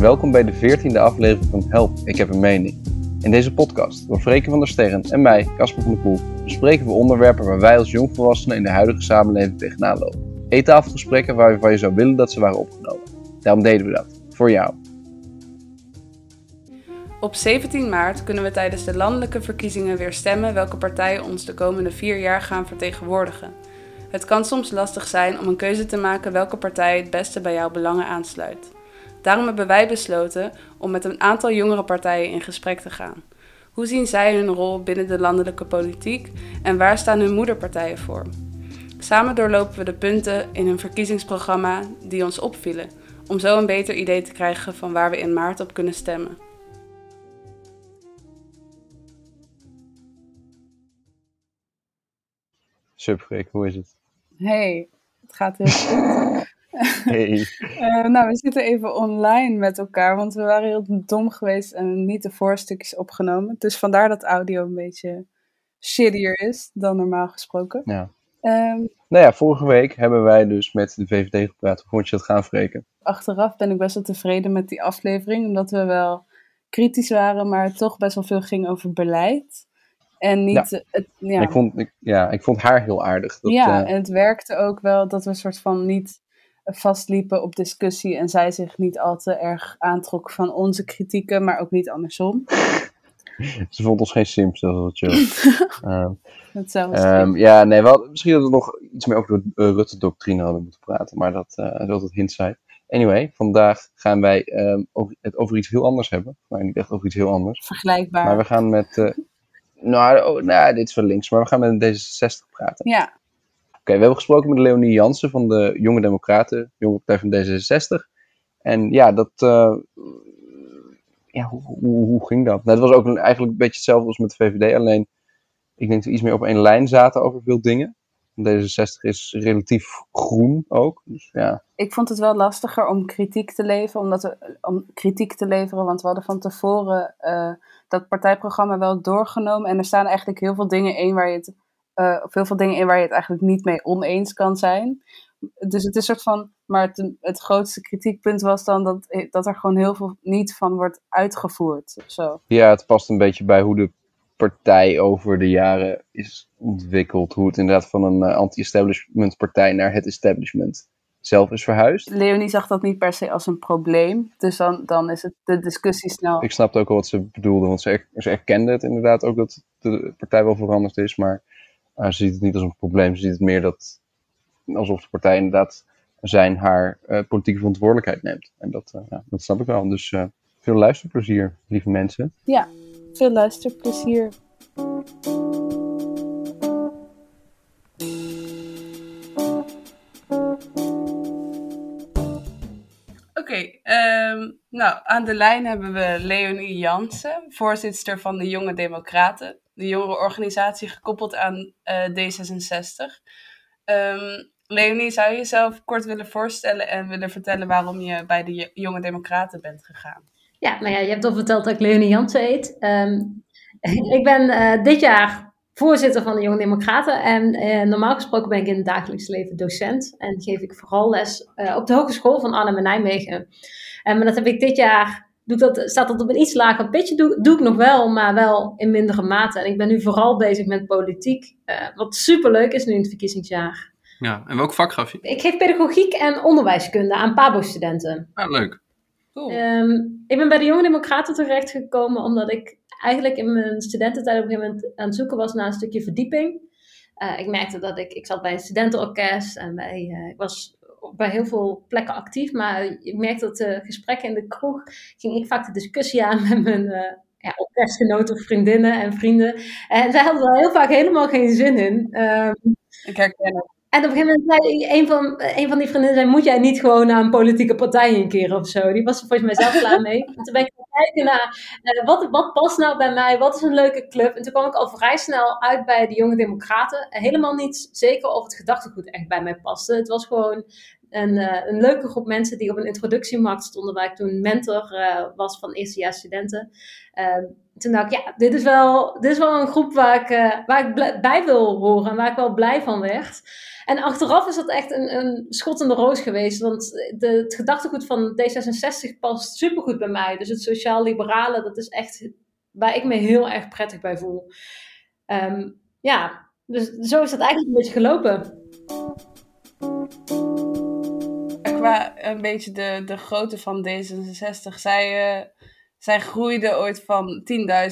welkom bij de 14e aflevering van Help, ik heb een mening. In deze podcast, door Freke van der Sterren en mij, Casper van der Poel, bespreken we onderwerpen waar wij als jongvolwassenen in de huidige samenleving tegenaan lopen. Eettafelgesprekken waarvan je zou willen dat ze waren opgenomen. Daarom deden we dat, voor jou. Op 17 maart kunnen we tijdens de landelijke verkiezingen weer stemmen welke partijen ons de komende vier jaar gaan vertegenwoordigen. Het kan soms lastig zijn om een keuze te maken welke partij het beste bij jouw belangen aansluit. Daarom hebben wij besloten om met een aantal jongere partijen in gesprek te gaan. Hoe zien zij hun rol binnen de landelijke politiek en waar staan hun moederpartijen voor? Samen doorlopen we de punten in hun verkiezingsprogramma die ons opvielen, om zo een beter idee te krijgen van waar we in maart op kunnen stemmen. Sup, Freek, hoe is het? Hey, het gaat heel goed. Hey. Eh, nou, we zitten even online met elkaar, want we waren heel dom geweest en niet de voorstukjes opgenomen. Dus vandaar dat audio een beetje shittier is dan normaal gesproken. Ja. Ehm, Nou ja, vorige week hebben wij dus met de VVD gepraat. Hoe vond je dat gaan, Freken? achteraf ben ik best wel tevreden met die aflevering, omdat we wel kritisch waren, maar het toch best wel veel ging over beleid. En niet, eh, het, ja. Ik, vond, ik, ja, ik vond haar heel aardig. Dat, ja, eh, en het werkte ook wel dat we een soort van niet vastliepen op discussie en zij zich niet al te erg aantrok van onze kritieken, maar ook niet andersom. ze vond ons geen simps, dat was wel chill. Ehm, Hetzelfde. Ehm, ja, nee, wel, misschien dat we nog iets meer over de uh, Rutte-doctrine hadden moeten praten, maar dat eh, is altijd hindsight. Anyway, vandaag gaan wij ehm, over, het over iets heel anders hebben. Maar niet echt over iets heel anders. Vergelijkbaar. Maar we gaan met. eh, nou, oh, nou, dit is wel links, maar we gaan met D66 praten. Ja, we hebben gesproken met Leonie Jansen van de Jonge Democraten, Jonge Partij van D66. En ja, dat. eh, ja, hoe, hoe, ging dat? Nou, het was ook een- eigenlijk een beetje hetzelfde als met de VVD, alleen ik denk dat we iets meer op één lijn zaten over veel dingen. D66 is relatief groen ook. Dus ja, ik vond het wel lastiger om kritiek te leveren, omdat om kritiek te leveren, want we hadden van tevoren eh, dat partijprogramma wel doorgenomen en er staan eigenlijk heel veel dingen in waar je het, eh, of heel veel dingen in waar je het eigenlijk niet mee oneens kan zijn. Dus het is een soort van, maar het, het grootste kritiekpunt was dan dat, dat er gewoon heel veel niet van wordt uitgevoerd. of Zo. ja, het past een beetje bij hoe de partij over de jaren is ontwikkeld. Hoe het inderdaad van een eh, anti-establishment partij naar het establishment zelf is verhuisd. Leonie zag dat niet per se als een probleem, dus dan, dan is het de discussie snel. Ik snapte ook wel wat ze bedoelde, want ze, er- ze erkende het inderdaad ook dat de partij wel veranderd is, maar eh, ze ziet het niet als een probleem. Ze ziet het meer dat, alsof de partij inderdaad zijn haar eh, politieke verantwoordelijkheid neemt. En dat, eh, ja, dat snap ik wel. Dus eh, veel luisterplezier, lieve mensen. Ja, veel luisterplezier. Oké, ehm, nou aan de lijn hebben we Leonie Jansen, voorzitter van de Jonge Democraten, de jongere organisatie gekoppeld aan eh, D66. Ehm, Leonie, zou je jezelf kort willen voorstellen en willen vertellen waarom je bij de Jo- Jonge Democraten bent gegaan? Ja, nou ja, je hebt al verteld dat ik Leonie Jansen heet. Ehm, ik ben eh, dit jaar voorzitter van de Jonge Democraten. En eh, normaal gesproken ben ik in het dagelijks leven docent. En geef ik vooral les op de Hogeschool van Arnhem en Nijmegen. En maar dat heb ik dit jaar... Doe dat, staat dat op een iets lager pitje? Doe, doe ik nog wel, maar wel in mindere mate. En ik ben nu vooral bezig met politiek. eh, wat superleuk is nu in het verkiezingsjaar. Ja, en welk vak gaf je? Ik geef pedagogiek en onderwijskunde aan PABO-studenten. Ah, leuk. Cool. Ehm, ik ben bij de Jonge Democraten terechtgekomen omdat ik eigenlijk in mijn studententijd op een gegeven moment aan het zoeken was naar een stukje verdieping. Eh, ik merkte dat ik, ik zat bij een studentenorkest en bij, eh, ik was bij heel veel plekken actief, maar ik merkte dat de gesprekken in de kroeg, ging ik vaak de discussie aan met mijn eh ja, of vriendinnen en vrienden. En zij hadden er heel vaak helemaal geen zin in. Ehm, Ik herken. En op een gegeven moment zei een van, een van die vriendinnen, zei, moet jij niet gewoon naar een politieke partij een keer of zo? Die was er volgens mij zelf klaar mee. En toen ben ik gaan kijken naar, eh, wat, wat past nou bij mij? Wat is een leuke club? En toen kwam ik al vrij snel uit bij de Jonge Democraten. Helemaal niet zeker of het gedachtegoed echt bij mij paste. Het was gewoon een, eh, een leuke groep mensen die op een introductiemarkt stonden, waar ik toen mentor eh, was van eerstejaars studenten. Toen dacht ik, ja, dit is wel, dit is wel een groep waar ik, eh, waar ik bij wil horen en waar ik wel blij van werd. En achteraf is dat echt een, een schot in de roos geweest. Want de, het gedachtegoed van D66 past supergoed bij mij. Dus het sociaal-liberale, dat is echt waar ik me heel erg prettig bij voel. Ehm, ja, dus zo is dat eigenlijk een beetje gelopen. Qua een beetje de, de grootte van D66. Zij, uh, zij groeide ooit van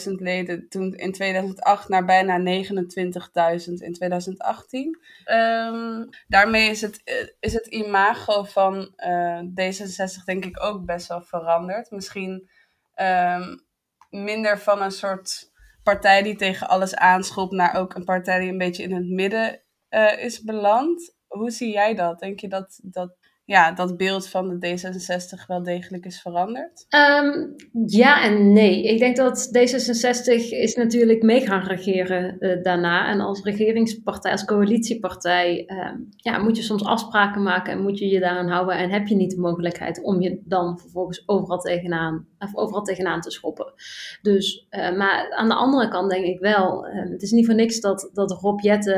10.000 leden toen in 2008 naar bijna 29.000 in 2018. Um, daarmee is het, eh, is het imago van uh, D66 denk ik ook best wel veranderd. Misschien um, minder van een soort partij die tegen alles aanschopt naar ook een partij die een beetje in het midden uh, is beland. Hoe zie jij dat? Denk je dat, dat ja, dat beeld van de D66 wel degelijk is veranderd? Um, ja en nee. Ik denk dat D66 is natuurlijk mee gaan regeren uh, daarna. En als regeringspartij, als coalitiepartij, um, ja, moet je soms afspraken maken en moet je je daaraan houden. En heb je niet de mogelijkheid om je dan vervolgens overal tegenaan, of overal tegenaan te schoppen. Dus, uh, maar aan de andere kant denk ik wel, uh, het is niet voor niks dat, dat Rob Jetten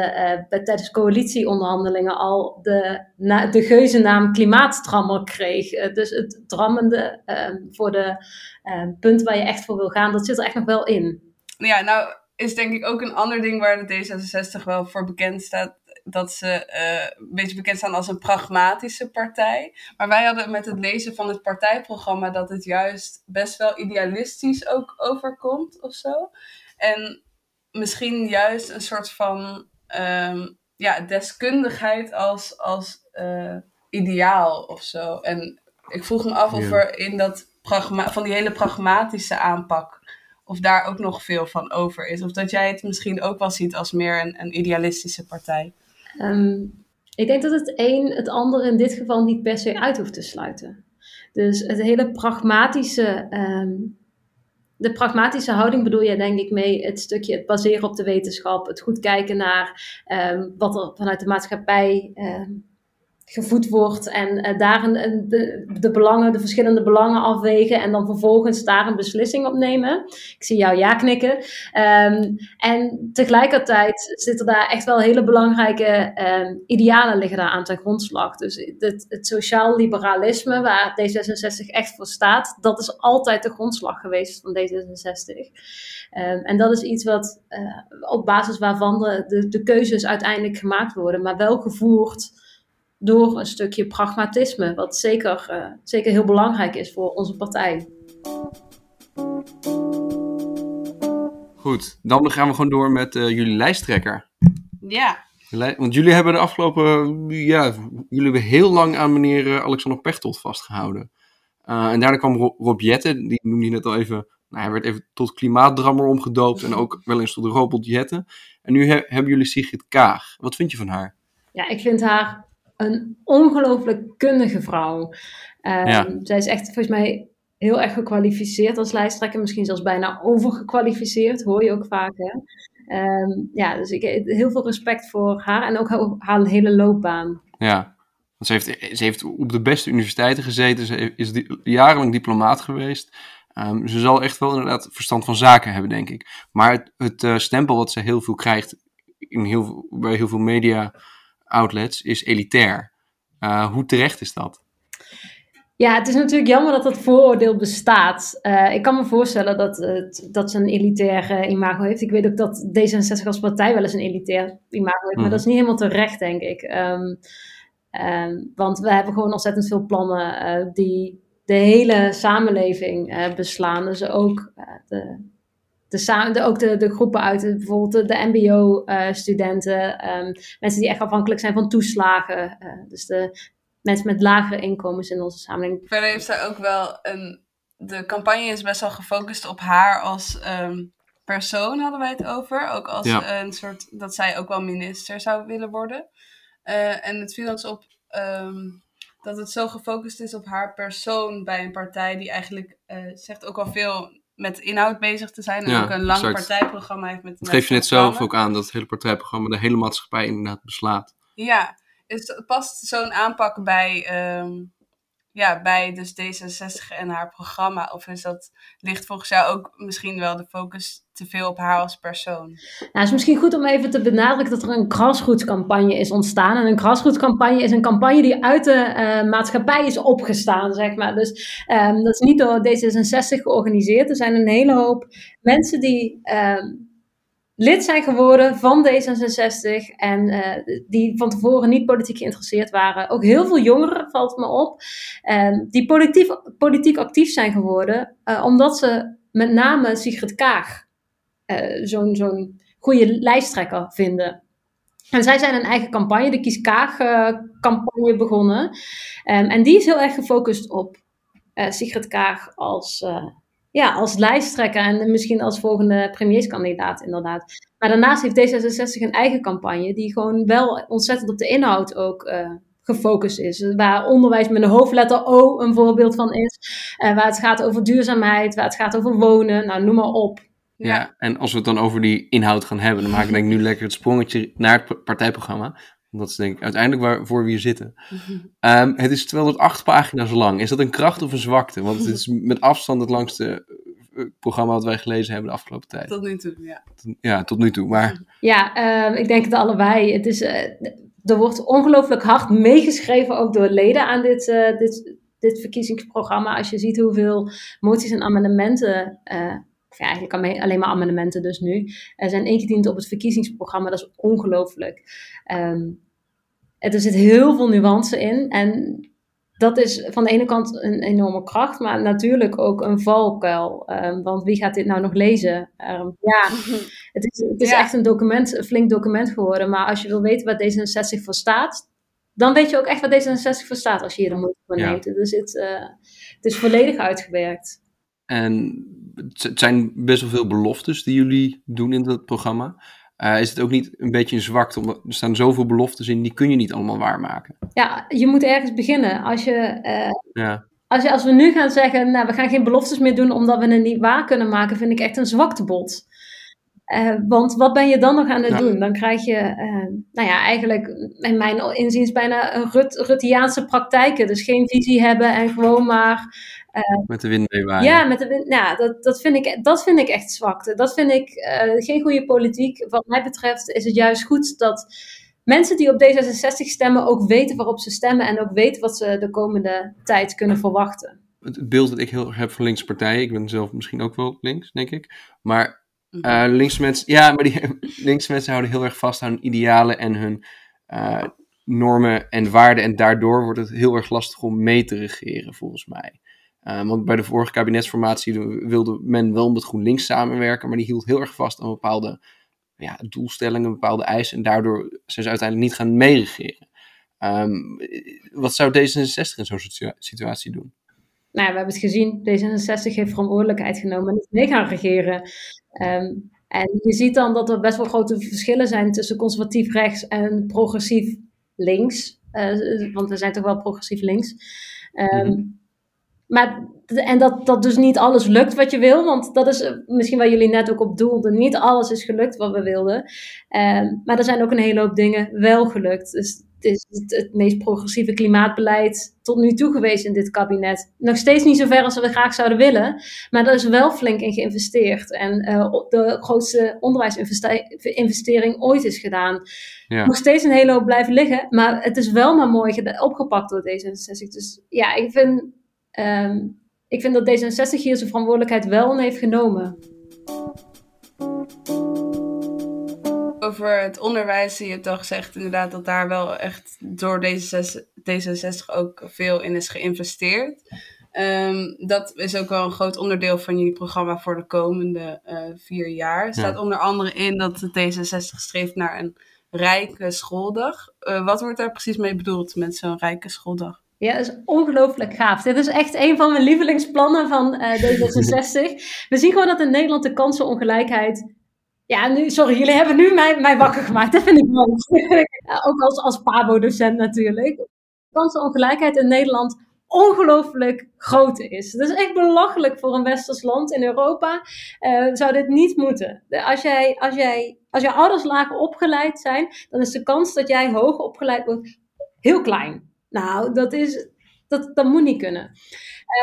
tijdens coalitieonderhandelingen al de, na, de geuzennaam klimaatdrammer kreeg. Uh, dus het drammende uh, voor de uh, punt waar je echt voor wil gaan, dat zit er echt nog wel in. Ja, nou is denk ik ook een ander ding waar de D66 wel voor bekend staat. Dat ze een beetje bekend staan als een pragmatische partij. Maar wij hadden met het lezen van het partijprogramma dat het juist best wel idealistisch ook overkomt of zo. En misschien juist een soort van um, ja, deskundigheid als, als uh, ideaal of zo. En ik vroeg me af of er in dat pragma van die hele pragmatische aanpak, of daar ook nog veel van over is. Of dat jij het misschien ook wel ziet als meer een, een idealistische partij. Um, ik denk dat het een het andere in dit geval niet per se uit hoeft te sluiten. Dus het hele pragmatische. Um, de pragmatische houding bedoel je denk ik mee het stukje het baseren op de wetenschap, het goed kijken naar um, wat er vanuit de maatschappij um, gevoed wordt en uh, daar een, de, de, belangen, de verschillende belangen afwegen en dan vervolgens daar een beslissing op nemen. Ik zie jou ja knikken. Um, en tegelijkertijd zitten daar echt wel hele belangrijke um, idealen liggen daar aan ten grondslag. Dus het, het sociaal liberalisme waar D66 echt voor staat, dat is altijd de grondslag geweest van D66. Um, en dat is iets wat uh, op basis waarvan de, de, de keuzes uiteindelijk gemaakt worden, maar wel gevoerd door een stukje pragmatisme, wat zeker, uh, zeker heel belangrijk is voor onze partij. Goed, dan gaan we gewoon door met uh, jullie lijsttrekker. Ja. Want jullie hebben de afgelopen, ja, jullie hebben heel lang aan meneer Alexander Pechtold vastgehouden. Uh, en daarna kwam Rob Jetten, die noemde je net al even, nou, hij werd even tot klimaatdrammer omgedoopt en ook wel eens tot de robot Jetten. En nu he hebben jullie Sigrid Kaag. Wat vind je van haar? Ja, ik vind haar een ongelooflijk kundige vrouw. Um, ja. Zij is echt volgens mij heel erg gekwalificeerd als lijsttrekker. Misschien zelfs bijna overgekwalificeerd, hoor je ook vaak. Hè? Um, ja, dus ik heb heel veel respect voor haar en ook haar, haar hele loopbaan. Ja, want ze heeft, ze heeft op de beste universiteiten gezeten. Ze is die, jarenlang diplomaat geweest. Um, ze zal echt wel inderdaad verstand van zaken hebben, denk ik. Maar het, het uh, stempel wat ze heel veel krijgt in heel, bij heel veel media outlets is elitair. Uh, hoe terecht is dat? Ja, het is natuurlijk jammer dat dat vooroordeel bestaat. Uh, ik kan me voorstellen dat, het, dat ze een elitair uh, imago heeft. Ik weet ook dat D66 als partij wel eens een elitair imago heeft, mm. maar dat is niet helemaal terecht, denk ik. Um, um, want we hebben gewoon ontzettend veel plannen uh, die de hele samenleving beslaan. Dus ook de, de, de, ook de, de groepen uit, bijvoorbeeld de, de MBO-studenten, uh, um, mensen die echt afhankelijk zijn van toeslagen. Uh, dus de mensen met lagere inkomens in onze samenleving. Verder heeft zij ook wel een. De campagne is best wel gefocust op haar als um, persoon, hadden wij het over. Ook als ja. een soort. dat zij ook wel minister zou willen worden. Uh, en het viel ons op. Um, dat het zo gefocust is op haar persoon bij een partij die eigenlijk zegt ook al veel met inhoud bezig te zijn. En ja, ook een lang exact. partijprogramma heeft met. Dat geef je net zelf ook aan, dat het hele partijprogramma de hele maatschappij inderdaad beslaat. Ja, dus past zo'n aanpak bij, um, ja, bij dus D66 en haar programma? Of is dat, ligt volgens jou ook misschien wel de focus te veel op haar als persoon? Nou, het is misschien goed om even te benadrukken dat er een grassrootscampagne is ontstaan. En een grassrootscampagne is een campagne die uit de uh, maatschappij is opgestaan, zeg maar. Dus um, dat is niet door D66 georganiseerd. Er zijn een hele hoop mensen die... Um, lid zijn geworden van D66 en uh, die van tevoren niet politiek geïnteresseerd waren. Ook heel veel jongeren, valt me op, uh, die politiek, politiek actief zijn geworden, uh, omdat ze met name Sigrid Kaag zo'n zo'n goede lijsttrekker vinden. En zij zijn een eigen campagne, de Kies Kaag-campagne begonnen. Um, en die is heel erg gefocust op Sigrid Kaag als ja, als lijsttrekker en misschien als volgende premierskandidaat inderdaad. Maar daarnaast heeft D66 een eigen campagne die gewoon wel ontzettend op de inhoud ook uh, gefocust is. Waar onderwijs met een hoofdletter O een voorbeeld van is. Uh, waar het gaat over duurzaamheid, waar het gaat over wonen, nou noem maar op. Ja, ja, en als we het dan over die inhoud gaan hebben, dan maak ik denk ik nu lekker het sprongetje naar het partijprogramma. Dat is denk ik uiteindelijk waarvoor we hier zitten. Um, het is 208 pagina's lang. Is dat een kracht of een zwakte? Want het is met afstand het langste eh, programma wat wij gelezen hebben de afgelopen tijd. Tot nu toe, ja. Ja, tot nu toe. Maar... Ja, uh, ik denk het allebei. Het is, uh, er wordt ongelooflijk hard meegeschreven, ook door leden aan dit, uh, dit, dit verkiezingsprogramma. Als je ziet hoeveel moties en amendementen of ja, eigenlijk alleen maar amendementen dus nu, er zijn ingediend op het verkiezingsprogramma. Dat is ongelooflijk. Um, er zit heel veel nuance in en dat is van de ene kant een enorme kracht, maar natuurlijk ook een valkuil. Um, want wie gaat dit nou nog lezen? Um, ja, het is, het is ja. echt een document, een flink document geworden. Maar als je wil weten waar D66 voor staat, dan weet je ook echt waar D66 voor staat als je hier de moeite voor neemt. Ja. Dus het, uh, het is volledig uitgewerkt. En het zijn best wel veel beloftes die jullie doen in dat programma. Uh, is het ook niet een beetje een zwakte? Omdat er staan zoveel beloftes in, die kun je niet allemaal waarmaken. Ja, je moet ergens beginnen. Als, je, uh, ja. als, je, als we nu gaan zeggen, nou, we gaan geen beloftes meer doen omdat we het niet waar kunnen maken, vind ik echt een zwaktebod. Uh, want wat ben je dan nog aan het ja. doen? Dan krijg je, nou ja, eigenlijk in mijn inziens bijna een Rut, Ruttiaanse praktijken. Dus geen visie hebben en gewoon maar uh, met de wind meewaaien. Ja, met de wind, nou, dat, dat, vind ik, dat vind ik echt zwakte. Dat vind ik uh, geen goede politiek. Wat mij betreft is het juist goed dat mensen die op D66 stemmen ook weten waarop ze stemmen en ook weten wat ze de komende tijd kunnen verwachten. Het beeld dat ik heel erg heb van linkse partijen, ik ben zelf misschien ook wel links, denk ik. Maar uh, linkse mensen, ja, maar die linkse mensen houden heel erg vast aan hun idealen en hun normen en waarden. En daardoor wordt het heel erg lastig om mee te regeren, volgens mij. Uh, want bij de vorige kabinetsformatie wilde men wel met GroenLinks samenwerken, maar die hield heel erg vast aan bepaalde ja, doelstellingen, bepaalde eisen. En daardoor zijn ze uiteindelijk niet gaan meeregeren. Um, wat zou D66 in zo'n situatie doen? Nou, we hebben het gezien. D66 heeft verantwoordelijkheid genomen en is mee gaan regeren. Um, en je ziet dan dat er best wel grote verschillen zijn tussen conservatief rechts en progressief links. Uh, want we zijn toch wel progressief links. Um, mm -hmm. Maar, en dat, dat dus niet alles lukt wat je wil, want dat is misschien waar jullie net ook op doelden. Niet alles is gelukt wat we wilden. Um, maar er zijn ook een hele hoop dingen wel gelukt. Dus het is het, het, meest progressieve klimaatbeleid tot nu toe geweest in dit kabinet. Nog steeds niet zo ver als we graag zouden willen, maar er is wel flink in geïnvesteerd. En uh, de grootste onderwijsinvestering ooit is gedaan. Ja. Nog steeds een hele hoop blijven liggen, maar het is wel maar mooi opgepakt door D66. Dus ja, ik vind Um, ik vind dat D66 hier zijn verantwoordelijkheid wel heeft genomen. Over het onderwijs, je hebt al gezegd inderdaad dat daar wel echt door D66, D66 ook veel in is geïnvesteerd. Um, dat is ook wel een groot onderdeel van jullie programma voor de komende uh, vier jaar. Er staat ja. onder andere in dat de D66 streeft naar een rijke schooldag. Uh, wat wordt daar precies mee bedoeld met zo'n rijke schooldag? Ja, dat is ongelooflijk gaaf. Dit is echt een van mijn lievelingsplannen van uh, D66. We zien gewoon dat in Nederland de kansenongelijkheid. Ja, nu, sorry, jullie hebben nu mij, mij wakker gemaakt. Dat vind ik mooi. Ook als, als PABO-docent natuurlijk. De kansenongelijkheid in Nederland ongelooflijk groot is. Dat is echt belachelijk voor een westers land in Europa. Uh, zou dit niet moeten. Als, jij, als, jij, als je ouders lager opgeleid zijn, dan is de kans dat jij hoger opgeleid wordt heel klein. Nou, dat is dat, dat moet niet kunnen.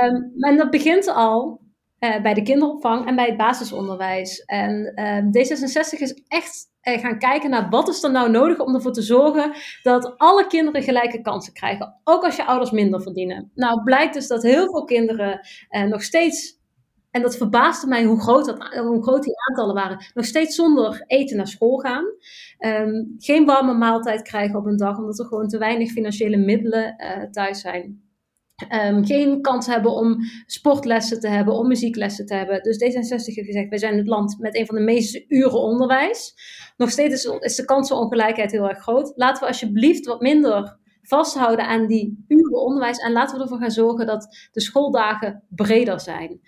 Um, en dat begint al uh, bij de kinderopvang en bij het basisonderwijs. En uh, D66 is echt uh, gaan kijken naar wat is er nou nodig om ervoor te zorgen dat alle kinderen gelijke kansen krijgen. Ook als je ouders minder verdienen. Nou blijkt dus dat heel veel kinderen nog steeds en dat verbaasde mij hoe groot, dat, hoe groot die aantallen waren. Nog steeds zonder eten naar school gaan. Um, geen warme maaltijd krijgen op een dag, omdat er gewoon te weinig financiële middelen uh, thuis zijn. Um, geen kans hebben om sportlessen te hebben, om muzieklessen te hebben. Dus D66 heeft gezegd, wij zijn het land met een van de meeste uren onderwijs. Nog steeds is, is de kansenongelijkheid heel erg groot. Laten we alsjeblieft wat minder vasthouden aan die uren onderwijs. En laten we ervoor gaan zorgen dat de schooldagen breder zijn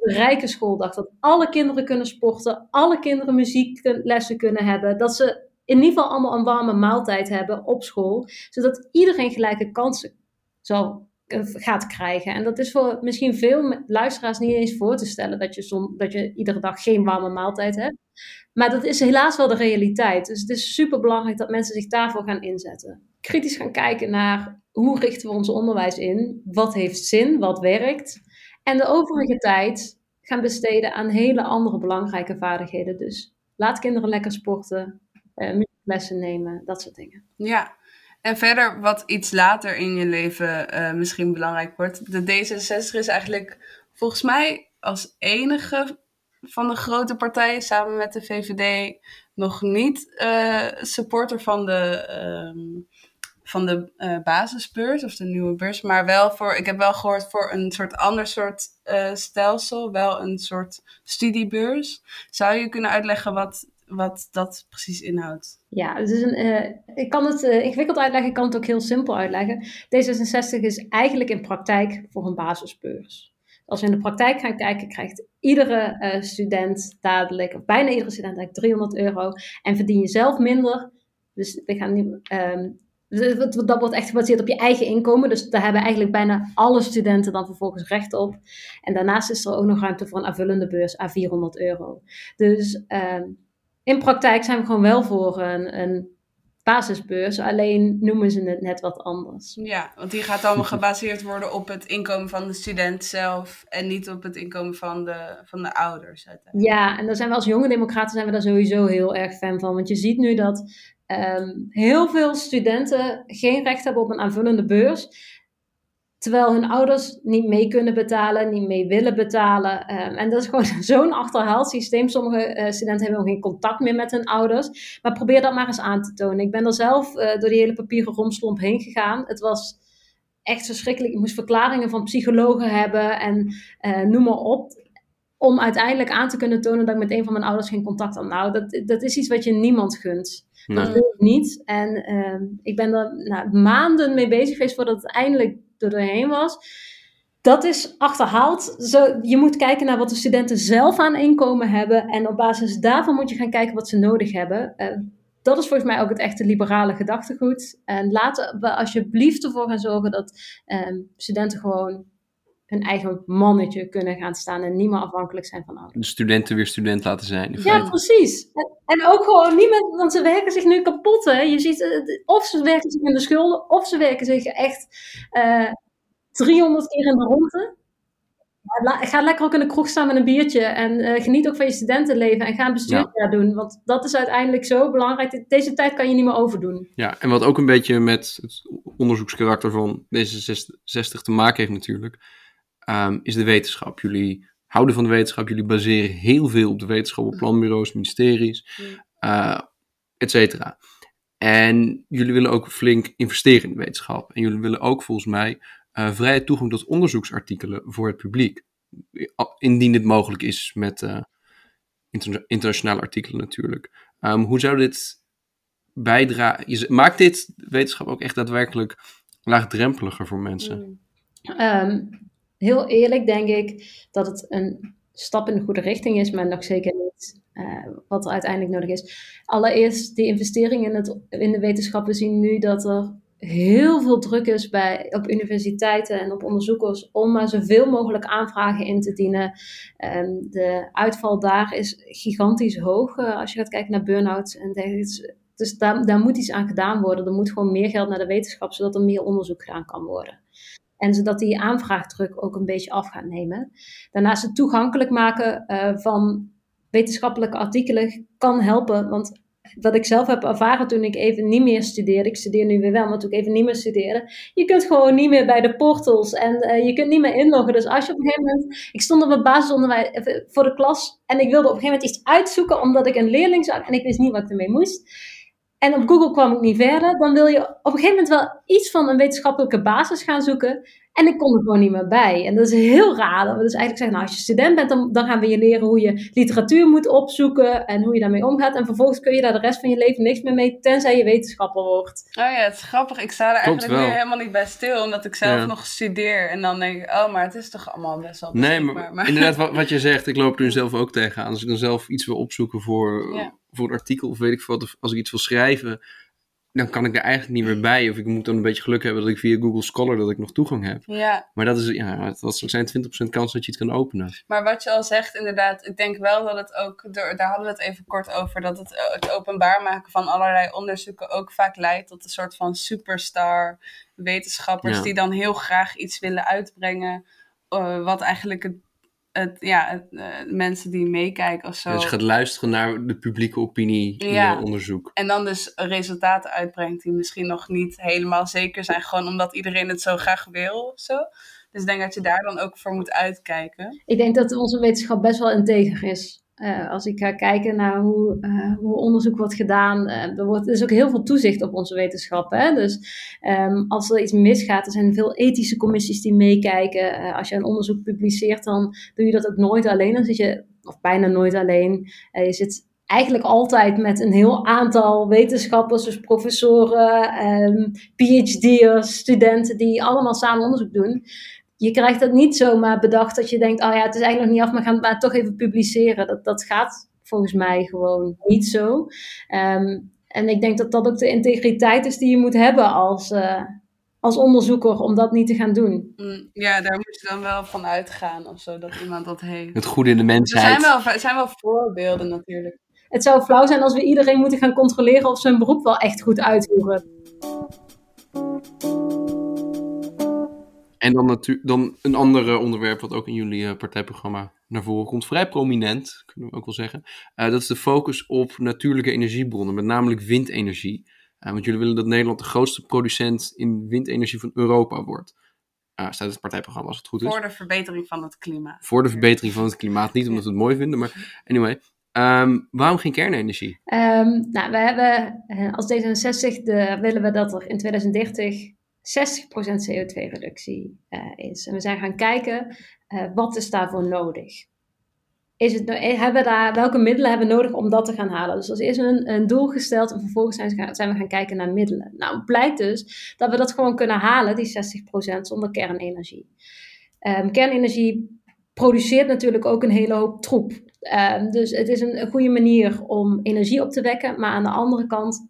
rijke schooldag. Dat alle kinderen kunnen sporten, alle kinderen muzieklessen kunnen hebben. Dat ze in ieder geval allemaal een warme maaltijd hebben op school. Zodat iedereen gelijke kansen zal, eh, gaat krijgen. En dat is voor misschien veel luisteraars niet eens voor te stellen. Dat je, som, dat je iedere dag geen warme maaltijd hebt. Maar dat is helaas wel de realiteit. Dus het is super belangrijk dat mensen zich daarvoor gaan inzetten. Kritisch gaan kijken naar hoe richten we ons onderwijs in? Wat heeft zin? Wat werkt? En de overige tijd gaan besteden aan hele andere belangrijke vaardigheden. Dus laat kinderen lekker sporten, uh, lessen nemen, dat soort dingen. Ja, en verder wat iets later in je leven uh, misschien belangrijk wordt. De D66 is eigenlijk volgens mij als enige van de grote partijen samen met de VVD nog niet uh, supporter van de uh, van de uh, basisbeurs of de nieuwe beurs. Maar wel voor, ik heb wel gehoord voor een soort ander soort uh, stelsel, wel een soort studiebeurs. Zou je kunnen uitleggen wat, wat dat precies inhoudt? Ja, het is een, uh, ik kan het ingewikkeld uitleggen, ik kan het ook heel simpel uitleggen. D66 is eigenlijk in praktijk voor een basisbeurs. Als we in de praktijk gaan kijken, krijgt iedere student dadelijk, of bijna iedere student, dadelijk 300 euro. En verdien je zelf minder. Dus we gaan nu, dat wordt echt gebaseerd op je eigen inkomen. Dus daar hebben eigenlijk bijna alle studenten dan vervolgens recht op. En daarnaast is er ook nog ruimte voor een aanvullende beurs aan 400 euro. Dus uh, in praktijk zijn we gewoon wel voor een, een basisbeurs. Alleen noemen ze het net wat anders. Ja, want die gaat allemaal gebaseerd worden op het inkomen van de student zelf. En niet op het inkomen van de, van de ouders. Ja, en daar zijn we als jonge democraten zijn we daar sowieso heel erg fan van. Want je ziet nu dat um, heel veel studenten geen recht hebben op een aanvullende beurs. Terwijl hun ouders niet mee kunnen betalen, niet mee willen betalen. Um, en dat is gewoon zo'n achterhaald systeem. Sommige uh, studenten hebben nog geen contact meer met hun ouders. Maar probeer dat maar eens aan te tonen. Ik ben er zelf uh, door die hele papieren romslomp heen gegaan. Het was echt verschrikkelijk. Ik moest verklaringen van psychologen hebben en uh, noem maar op. Om uiteindelijk aan te kunnen tonen dat ik met een van mijn ouders geen contact had. Nou, dat, dat is iets wat je niemand gunt. Dat wil ik niet. En uh, ik ben er nou, maanden mee bezig geweest voordat het eindelijk er doorheen was. Dat is achterhaald. Zo, je moet kijken naar wat de studenten zelf aan inkomen hebben. En op basis daarvan moet je gaan kijken wat ze nodig hebben. Uh, dat is volgens mij ook het echte liberale gedachtegoed. En laten we alsjeblieft ervoor gaan zorgen dat uh, studenten gewoon hun eigen mannetje kunnen gaan staan en niet meer afhankelijk zijn van ouders. De studenten weer student laten zijn. Ja, precies. En ook gewoon niet meer, want ze werken zich nu kapot. Hè. Je ziet, eh, of ze werken zich in de schulden, of ze werken zich echt uh, eh, 300 keer in de ronde. Ga lekker ook in de kroeg staan met een biertje en uh, geniet ook van je studentenleven en ga een bestuurjaar ja. doen. Want dat is uiteindelijk zo belangrijk. Deze tijd kan je niet meer overdoen. Ja, en wat ook een beetje met het onderzoekskarakter van D66 te maken heeft natuurlijk um, is de wetenschap. Jullie houden van de wetenschap, jullie baseren heel veel op de wetenschap, op planbureaus, ministeries, uh, et cetera. En jullie willen ook flink investeren in de wetenschap. En jullie willen ook volgens mij uh, vrije toegang tot onderzoeksartikelen voor het publiek. Indien dit mogelijk is met uh, inter internationale artikelen natuurlijk. Um, hoe zou dit bijdragen? Maakt dit wetenschap ook echt daadwerkelijk laagdrempeliger voor mensen? Um, heel eerlijk denk ik dat het een stap in de goede richting is, maar nog zeker niet uh, wat er uiteindelijk nodig is. Allereerst, die investering in, het, in de wetenschap. We zien nu dat er heel veel druk is bij, op universiteiten en op onderzoekers om maar zoveel mogelijk aanvragen in te dienen. Um, de uitval daar is gigantisch hoog uh, als je gaat kijken naar burn-outs en dergelijke. Dus daar moet iets aan gedaan worden. Er moet gewoon meer geld naar de wetenschap, zodat er meer onderzoek gedaan kan worden. En zodat die aanvraagdruk ook een beetje af gaat nemen. Daarnaast het toegankelijk maken uh, van wetenschappelijke artikelen kan helpen. Want wat ik zelf heb ervaren toen ik even niet meer studeerde. Ik studeer nu weer wel, maar toen ik even niet meer studeerde. Je kunt gewoon niet meer bij de portals en uh, je kunt niet meer inloggen. Dus als je op een gegeven moment. Ik stond op mijn basisonderwijs voor de klas en ik wilde op een gegeven moment iets uitzoeken omdat ik een leerling zag en ik wist niet wat ik ermee moest. En op Google kwam ik niet verder. Dan wil je op een gegeven moment wel iets van een wetenschappelijke basis gaan zoeken. En ik kon er gewoon niet meer bij. En dat is heel raar. Dat we dus eigenlijk zeggen, nou, als je student bent, dan, dan gaan we je leren hoe je literatuur moet opzoeken en hoe je daarmee omgaat. En vervolgens kun je daar de rest van je leven niks meer mee, tenzij je wetenschapper wordt. Oh ja, het is grappig. Ik sta er eigenlijk nu helemaal niet bij stil, omdat ik zelf nog studeer. En dan denk ik, oh, maar het is toch allemaal best wel Nee, maar, maar, inderdaad, wat, wat je zegt, ik loop er nu zelf ook tegenaan. Als ik dan zelf iets wil opzoeken voor, voor een artikel of weet ik veel wat, als ik iets wil schrijven dan kan ik er eigenlijk niet meer bij. Of ik moet dan een beetje geluk hebben dat ik via Google Scholar dat ik nog toegang heb. Ja. Maar dat is, ja, dat zijn 20% kans dat je het kan openen. Maar wat je al zegt, inderdaad, ik denk wel dat het ook, daar hadden we het even kort over, dat het, het openbaar maken van allerlei onderzoeken ook vaak leidt tot een soort van superstar wetenschappers die dan heel graag iets willen uitbrengen. Uh, wat eigenlijk het het, ja, het, uh, mensen die meekijken of zo. Dus je gaat luisteren naar de publieke opinie in ja. onderzoek. En dan dus resultaten uitbrengt die misschien nog niet helemaal zeker zijn. Gewoon omdat iedereen het zo graag wil of zo. Dus ik denk dat je daar dan ook voor moet uitkijken. Ik denk dat onze wetenschap best wel integer is. Uh, als ik ga kijken naar hoe, uh, hoe onderzoek wordt gedaan, uh, er, wordt, er is ook heel veel toezicht op onze wetenschap. Hè? Dus um, als er iets misgaat, er zijn veel ethische commissies die meekijken. als je een onderzoek publiceert, dan doe je dat ook nooit alleen. Dan zit je, of bijna nooit alleen. je zit eigenlijk altijd met een heel aantal wetenschappers, dus professoren, um, PhD'ers, studenten, die allemaal samen onderzoek doen je krijgt dat niet zomaar bedacht dat je denkt, oh ja, het is eigenlijk nog niet af, maar gaan het maar toch even publiceren. Dat, dat gaat volgens mij gewoon niet zo. Um, en ik denk dat dat ook de integriteit is die je moet hebben als, uh, als onderzoeker om dat niet te gaan doen. Mm, ja, daar moet je dan wel van uitgaan of zo, dat iemand dat heeft. Het goede in de mensheid. Er zijn wel, er zijn wel voorbeelden natuurlijk. Het zou flauw zijn als we iedereen moeten gaan controleren of ze hun beroep wel echt goed uitvoeren. En dan, natuurlijk dan een ander onderwerp wat ook in jullie uh, partijprogramma naar voren komt, vrij prominent, kunnen we ook wel zeggen. Uh, dat is de focus op natuurlijke energiebronnen, met name windenergie. Uh, want jullie willen dat Nederland de grootste producent in windenergie van Europa wordt. staat het partijprogramma als het goed is. Voor de verbetering van het klimaat. Voor de verbetering van het klimaat, niet omdat we het mooi vinden, maar anyway. Um, waarom geen kernenergie? Um, nou, we hebben als D66 de, willen we dat er in 2030 60% CO2-reductie uh, eh, is. En we zijn gaan kijken, uh, wat is daarvoor nodig? Is het, eh, hebben daar, welke middelen hebben we nodig om dat te gaan halen? Dus als eerst een, een doel gesteld en vervolgens zijn, zijn, we gaan kijken naar middelen. Nou, blijkt dus dat we dat gewoon kunnen halen, die 60% zonder kernenergie. Um, kernenergie produceert natuurlijk ook een hele hoop troep. Um, dus het is een goede manier om energie op te wekken, maar aan de andere kant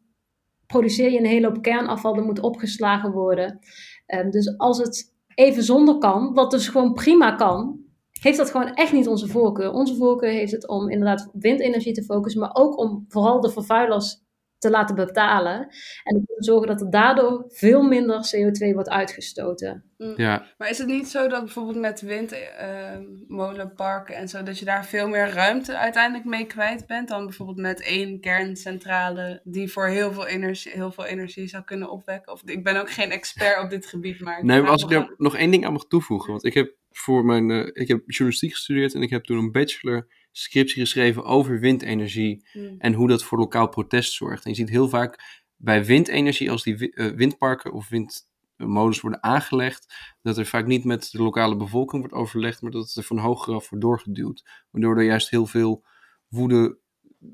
produceer je een hele hoop kernafval, dat moet opgeslagen worden. Um, dus als het even zonder kan, wat dus gewoon prima kan, heeft dat gewoon echt niet onze voorkeur. Onze voorkeur heeft het om inderdaad windenergie te focussen, maar ook om vooral de vervuilers te laten betalen. En te zorgen dat er daardoor veel minder CO2 wordt uitgestoten. Mm. Ja. Maar is het niet zo dat bijvoorbeeld met windmolenparken uh, en zo, dat je daar veel meer ruimte uiteindelijk mee kwijt bent dan bijvoorbeeld met één kerncentrale die voor heel veel energie, heel veel energie zou kunnen opwekken? Of ik ben ook geen expert op dit gebied, maar. Nee, maar als ik er nog één ding aan mag toevoegen, want ik heb voor mijn, uh, ik heb journalistiek gestudeerd en ik heb toen een bachelor scriptie geschreven over windenergie hmm. en hoe dat voor lokaal protest zorgt. En je ziet heel vaak bij windenergie, als die uh, windparken of windmolens worden aangelegd, dat er vaak niet met de lokale bevolking wordt overlegd, maar dat het er van hoger af wordt doorgeduwd. Waardoor er juist heel veel woede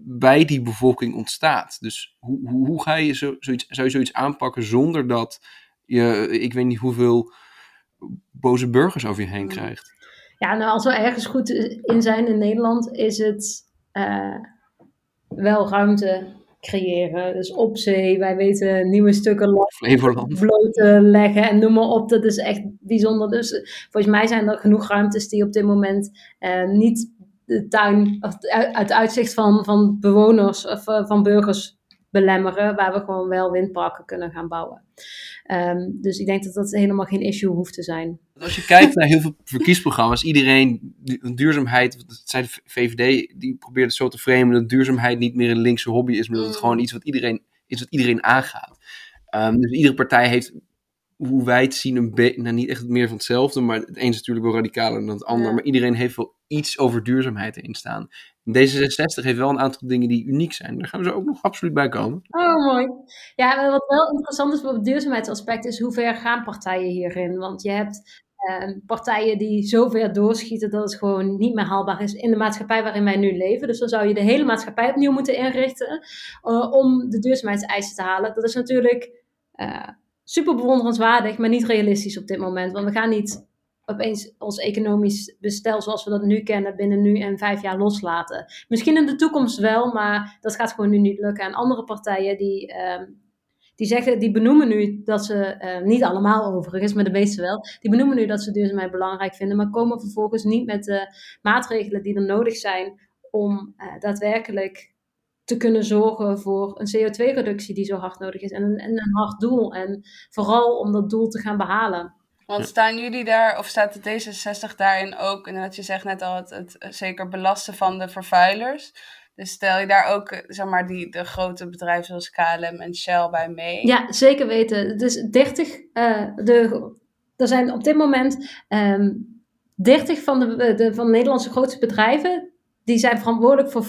bij die bevolking ontstaat. Dus hoe, hoe, hoe ga je zo, zoiets, zou je zoiets aanpakken zonder dat je, ik weet niet hoeveel boze burgers over je heen hmm. krijgt? Ja, nou als we ergens goed in zijn in Nederland, is het uh, wel ruimte creëren. Dus op zee, wij weten nieuwe stukken bloot te leggen en noem maar op. Dat is echt bijzonder. Dus eh, volgens mij zijn er genoeg ruimtes die op dit moment uh, niet de tuin, of uit uitzicht van, van bewoners of uh, van burgers belemmeren, waar we gewoon wel windparken kunnen gaan bouwen. Ehm, dus ik denk dat dat helemaal geen issue hoeft te zijn. Als je kijkt naar heel veel verkiesprogramma's, iedereen, duurzaamheid, dat zei de VVD, die probeert het zo te framen dat duurzaamheid niet meer een linkse hobby is, maar dat het Mm. gewoon iets wat iedereen, iets wat iedereen aangaat. Ehm, dus iedere partij heeft, hoe wij het zien, een beetje, nou niet echt meer van hetzelfde, maar het een is natuurlijk wel radicaler dan het ander, Ja. maar iedereen heeft wel iets over duurzaamheid erin staan. D66 heeft wel een aantal dingen die uniek zijn. Daar gaan we zo ook nog absoluut bij komen. Oh, mooi. Ja, wat wel interessant is op het duurzaamheidsaspect is hoe ver gaan partijen hierin? Want je hebt eh, partijen die zo ver doorschieten dat het gewoon niet meer haalbaar is in de maatschappij waarin wij nu leven. Dus dan zou je de hele maatschappij opnieuw moeten inrichten eh, om de duurzaamheidseisen te halen. Dat is natuurlijk eh, super bewonderenswaardig, maar niet realistisch op dit moment. Want we gaan niet opeens ons economisch bestel zoals we dat nu kennen binnen nu en vijf jaar loslaten. Misschien in de toekomst wel, maar dat gaat gewoon nu niet lukken. En andere partijen die, ehm, die zeggen, die benoemen nu dat ze, eh, niet allemaal overigens, maar de meeste wel, die benoemen nu dat ze duurzaamheid belangrijk vinden, maar komen vervolgens niet met de maatregelen die er nodig zijn om eh, daadwerkelijk te kunnen zorgen voor een CO2-reductie die zo hard nodig is en een, en een hard doel. En vooral om dat doel te gaan behalen. Want staan jullie daar, of staat de D66 daarin ook, en dat je zegt net al, het, het eh, zeker belasten van de vervuilers. Dus stel je daar ook, eh, zeg maar, die, de grote bedrijven zoals KLM en Shell bij mee? Ja, zeker weten. Is 30, eh, de, er zijn op dit moment ehm 30 van de, de, van de Nederlandse grootste bedrijven, die zijn verantwoordelijk voor 40%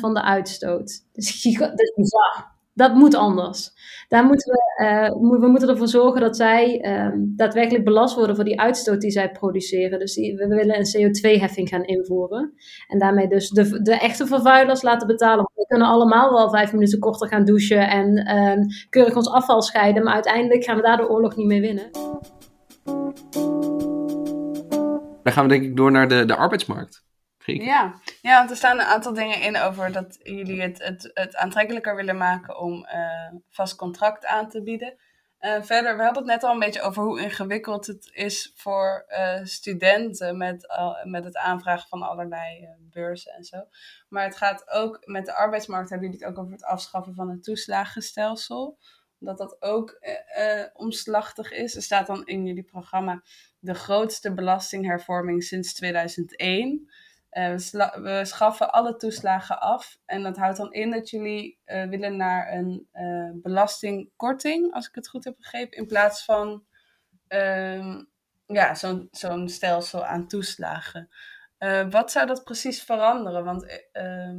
van de uitstoot. Dat is bizar. Dat moet anders. Daar moeten we, eh, we moeten ervoor zorgen dat zij ehm, daadwerkelijk belast worden voor die uitstoot die zij produceren. Dus we willen een CO2-heffing gaan invoeren. En daarmee dus de, de echte vervuilers laten betalen. We kunnen allemaal wel vijf minuten korter gaan douchen en ehm, keurig ons afval scheiden. Maar uiteindelijk gaan we daar de oorlog niet mee winnen. Dan gaan we denk ik door naar de, de arbeidsmarkt. Ja. ja, want er staan een aantal dingen in over dat jullie het, het, het aantrekkelijker willen maken om eh, vast contract aan te bieden. Eh, verder, we hebben het net al een beetje over hoe ingewikkeld het is voor eh, studenten met, met het aanvragen van allerlei beurzen en zo. Maar het gaat ook met de arbeidsmarkt, hebben jullie het ook over het afschaffen van het toeslagenstelsel. Dat dat ook omslachtig is. Er staat dan in jullie programma de grootste belastinghervorming sinds 2001. Eh, we, schaffen alle toeslagen af. En dat houdt dan in dat jullie eh, willen naar een eh, belastingkorting, als ik het goed heb begrepen, in plaats van ehm, ja, zo'n zo'n stelsel aan toeslagen. Wat zou dat precies veranderen? Want eh, ehm,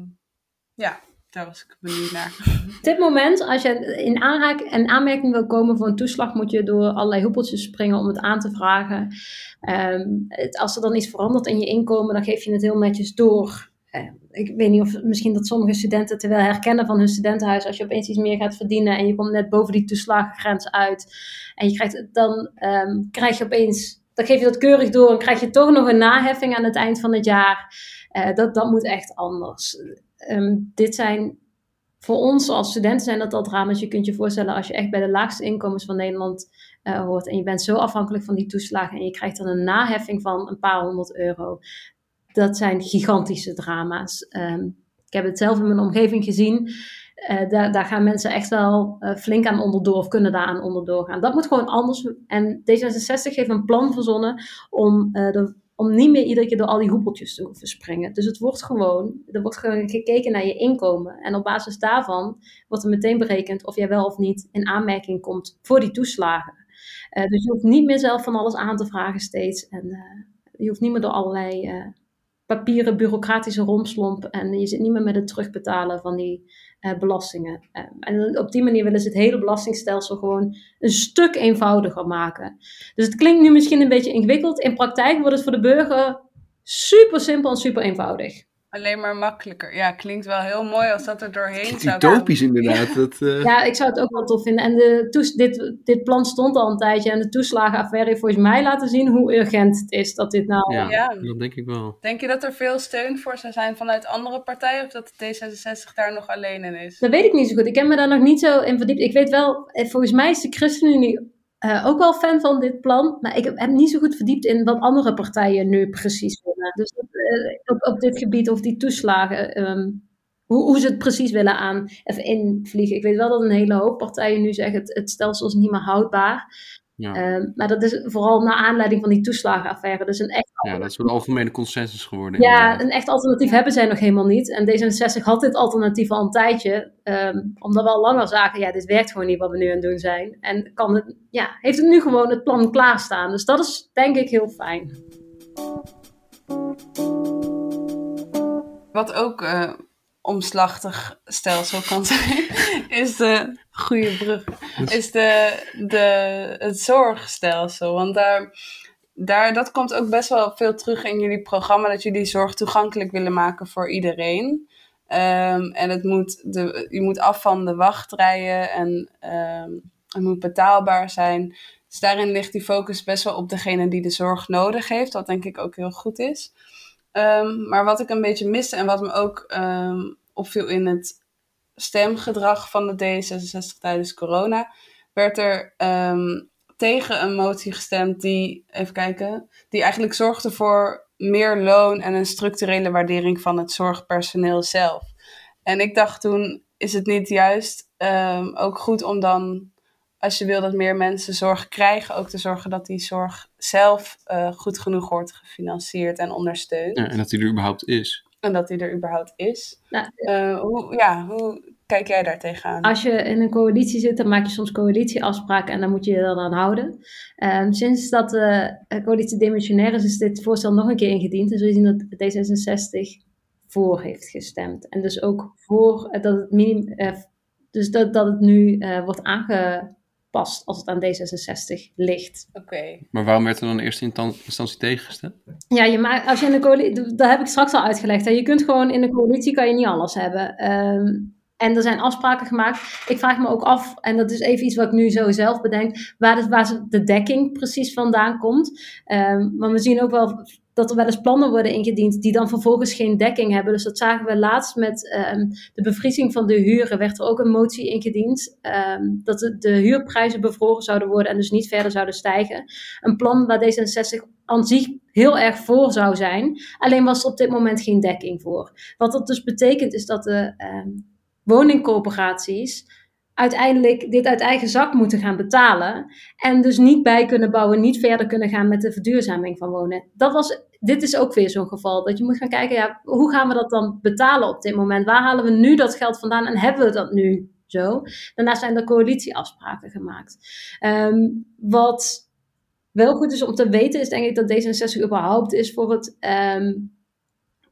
ja, daar was ik benieuwd naar. Op dit moment, als je in aanraak en aanmerking wil komen voor een toeslag, moet je door allerlei hoepeltjes springen om het aan te vragen. Ehm, het- als er dan iets verandert in je inkomen, dan geef je het heel netjes door. Eh, ik weet niet of misschien dat sommige studenten het wel herkennen van hun studentenhuis. Als je opeens iets meer gaat verdienen en je komt net boven die toeslagengrens uit. En je krijgt, dan ehm, krijg je opeens, dan geef je dat keurig door en krijg je toch nog een naheffing aan het eind van het jaar. Eh, dat, dat moet echt anders. Ehm, dit zijn voor ons als studenten zijn dat al drama's. Je kunt je voorstellen als je echt bij de laagste inkomens van Nederland eh, hoort en je bent zo afhankelijk van die toeslagen en je krijgt dan een naheffing van een paar honderd euro. Dat zijn gigantische drama's. Ehm, ik heb het zelf in mijn omgeving gezien. Eh, daar, daar gaan mensen echt wel eh, flink aan onderdoor of kunnen daar aan onderdoor gaan. Dat moet gewoon anders. En D66 heeft een plan verzonnen om, de, om niet meer iedere keer door al die hoepeltjes te hoeven springen. Dus het wordt gewoon, er wordt gewoon gekeken naar je inkomen. En op basis daarvan wordt er meteen berekend of jij wel of niet in aanmerking komt voor die toeslagen. Eh, dus je hoeft niet meer zelf van alles aan te vragen steeds. En eh, je hoeft niet meer door allerlei eh, papieren bureaucratische romslomp. En je zit niet meer met het terugbetalen van die belastingen. Eh, en op die manier willen ze het hele belastingstelsel gewoon een stuk eenvoudiger maken. Dus het klinkt nu misschien een beetje ingewikkeld. In praktijk wordt het voor de burger super simpel en super eenvoudig. Alleen maar makkelijker. Ja, klinkt wel heel mooi als dat er doorheen zou Utopisch komen. inderdaad. Dat, eh, Ja, ik zou het ook wel tof vinden. En de toes- dit, dit plan stond al een tijdje. En de toeslagenaffaire heeft volgens mij laten zien hoe urgent het is dat dit nou... ja, Ja. dat denk ik wel. Denk je dat er veel steun voor zou zijn vanuit andere partijen? Of dat D66 daar nog alleen in is? Dat weet ik niet zo goed. Ik heb me daar nog niet zo in verdiept. Ik weet wel, eh, volgens mij is de ChristenUnie eh, ook wel fan van dit plan. Maar ik heb niet zo goed verdiept in wat andere partijen nu precies willen. Dus eh, op, op dit gebied of die toeslagen. ehm, hoe, hoe ze het precies willen aan even invliegen. Ik weet wel dat een hele hoop partijen nu zeggen: het, het stelsel is niet meer houdbaar. Ja. Ehm, maar dat is vooral naar aanleiding van die toeslagenaffaire. Dus een echt, ja, dat is wel de algemene consensus geworden. ja, inderdaad. een echt alternatief hebben zij nog helemaal niet. En D66 had dit alternatief al een tijdje. ehm, omdat we al langer zagen, ja, dit werkt gewoon niet wat we nu aan het doen zijn. En kan het, ja, heeft het nu gewoon het plan klaarstaan. Dus dat is denk ik heel fijn. Wat ook eh omslachtig stelsel kan zijn, is de goede brug. Is de, de, het zorgstelsel. Want daar, daar, dat komt ook best wel veel terug in jullie programma, dat jullie zorg toegankelijk willen maken voor iedereen. Ehm, en het moet de, je moet af van de wachtrijen en ehm, het moet betaalbaar zijn. Dus daarin ligt die focus best wel op degene die de zorg nodig heeft, wat denk ik ook heel goed is. Ehm, maar wat ik een beetje miste en wat me ook ehm, opviel in het stemgedrag van de D66 tijdens corona, werd er ehm, tegen een motie gestemd die, even kijken, die eigenlijk zorgde voor meer loon en een structurele waardering van het zorgpersoneel zelf. En ik dacht toen, is het niet juist ook goed om dan, als je wil dat meer mensen zorg krijgen, ook te zorgen dat die zorg zelf eh, goed genoeg wordt gefinancierd en ondersteund. Ja, en dat die er überhaupt is. En dat die er überhaupt is. Nou, Eh, hoe, ja, hoe kijk jij daar tegenaan? Als je in een coalitie zit, dan maak je soms coalitieafspraken en dan moet je je dan aan houden. Ehm, sinds dat de eh, coalitie demissionair is, is dit voorstel nog een keer ingediend. En zul je zien dat D66 voor heeft gestemd. En dus ook voor dat het, minim, eh, dus dat, dat het nu eh, wordt aangepast als het aan D66 ligt. Oké. Maar waarom werd er dan in eerste instantie tegengestemd? Ja, je maakt, als je in de coalitie, dat heb ik straks al uitgelegd. Hè. Je kunt gewoon in de coalitie kan je niet alles hebben. Ehm, en er zijn afspraken gemaakt. Ik vraag me ook af, en dat is even iets wat ik nu zo zelf bedenk, waar de, waar de dekking precies vandaan komt. Ehm, maar we zien ook wel dat er wel eens plannen worden ingediend die dan vervolgens geen dekking hebben. Dus dat zagen we laatst met ehm, de bevriezing van de huren. Werd er ook een motie ingediend ehm, dat de, huurprijzen bevroren zouden worden en dus niet verder zouden stijgen. Een plan waar D66 aan zich heel erg voor zou zijn. Alleen was er op dit moment geen dekking voor. Wat dat dus betekent is dat de ehm, woningcorporaties uiteindelijk dit uit eigen zak moeten gaan betalen. En dus niet bij kunnen bouwen, niet verder kunnen gaan met de verduurzaming van wonen. Dat was, dit is ook weer zo'n geval. Dat je moet gaan kijken, ja, hoe gaan we dat dan betalen op dit moment? Waar halen we nu dat geld vandaan en hebben we dat nu zo? Daarnaast zijn er coalitieafspraken gemaakt. Ehm, wat wel goed is om te weten, is denk ik dat D66 überhaupt is voor het, ehm,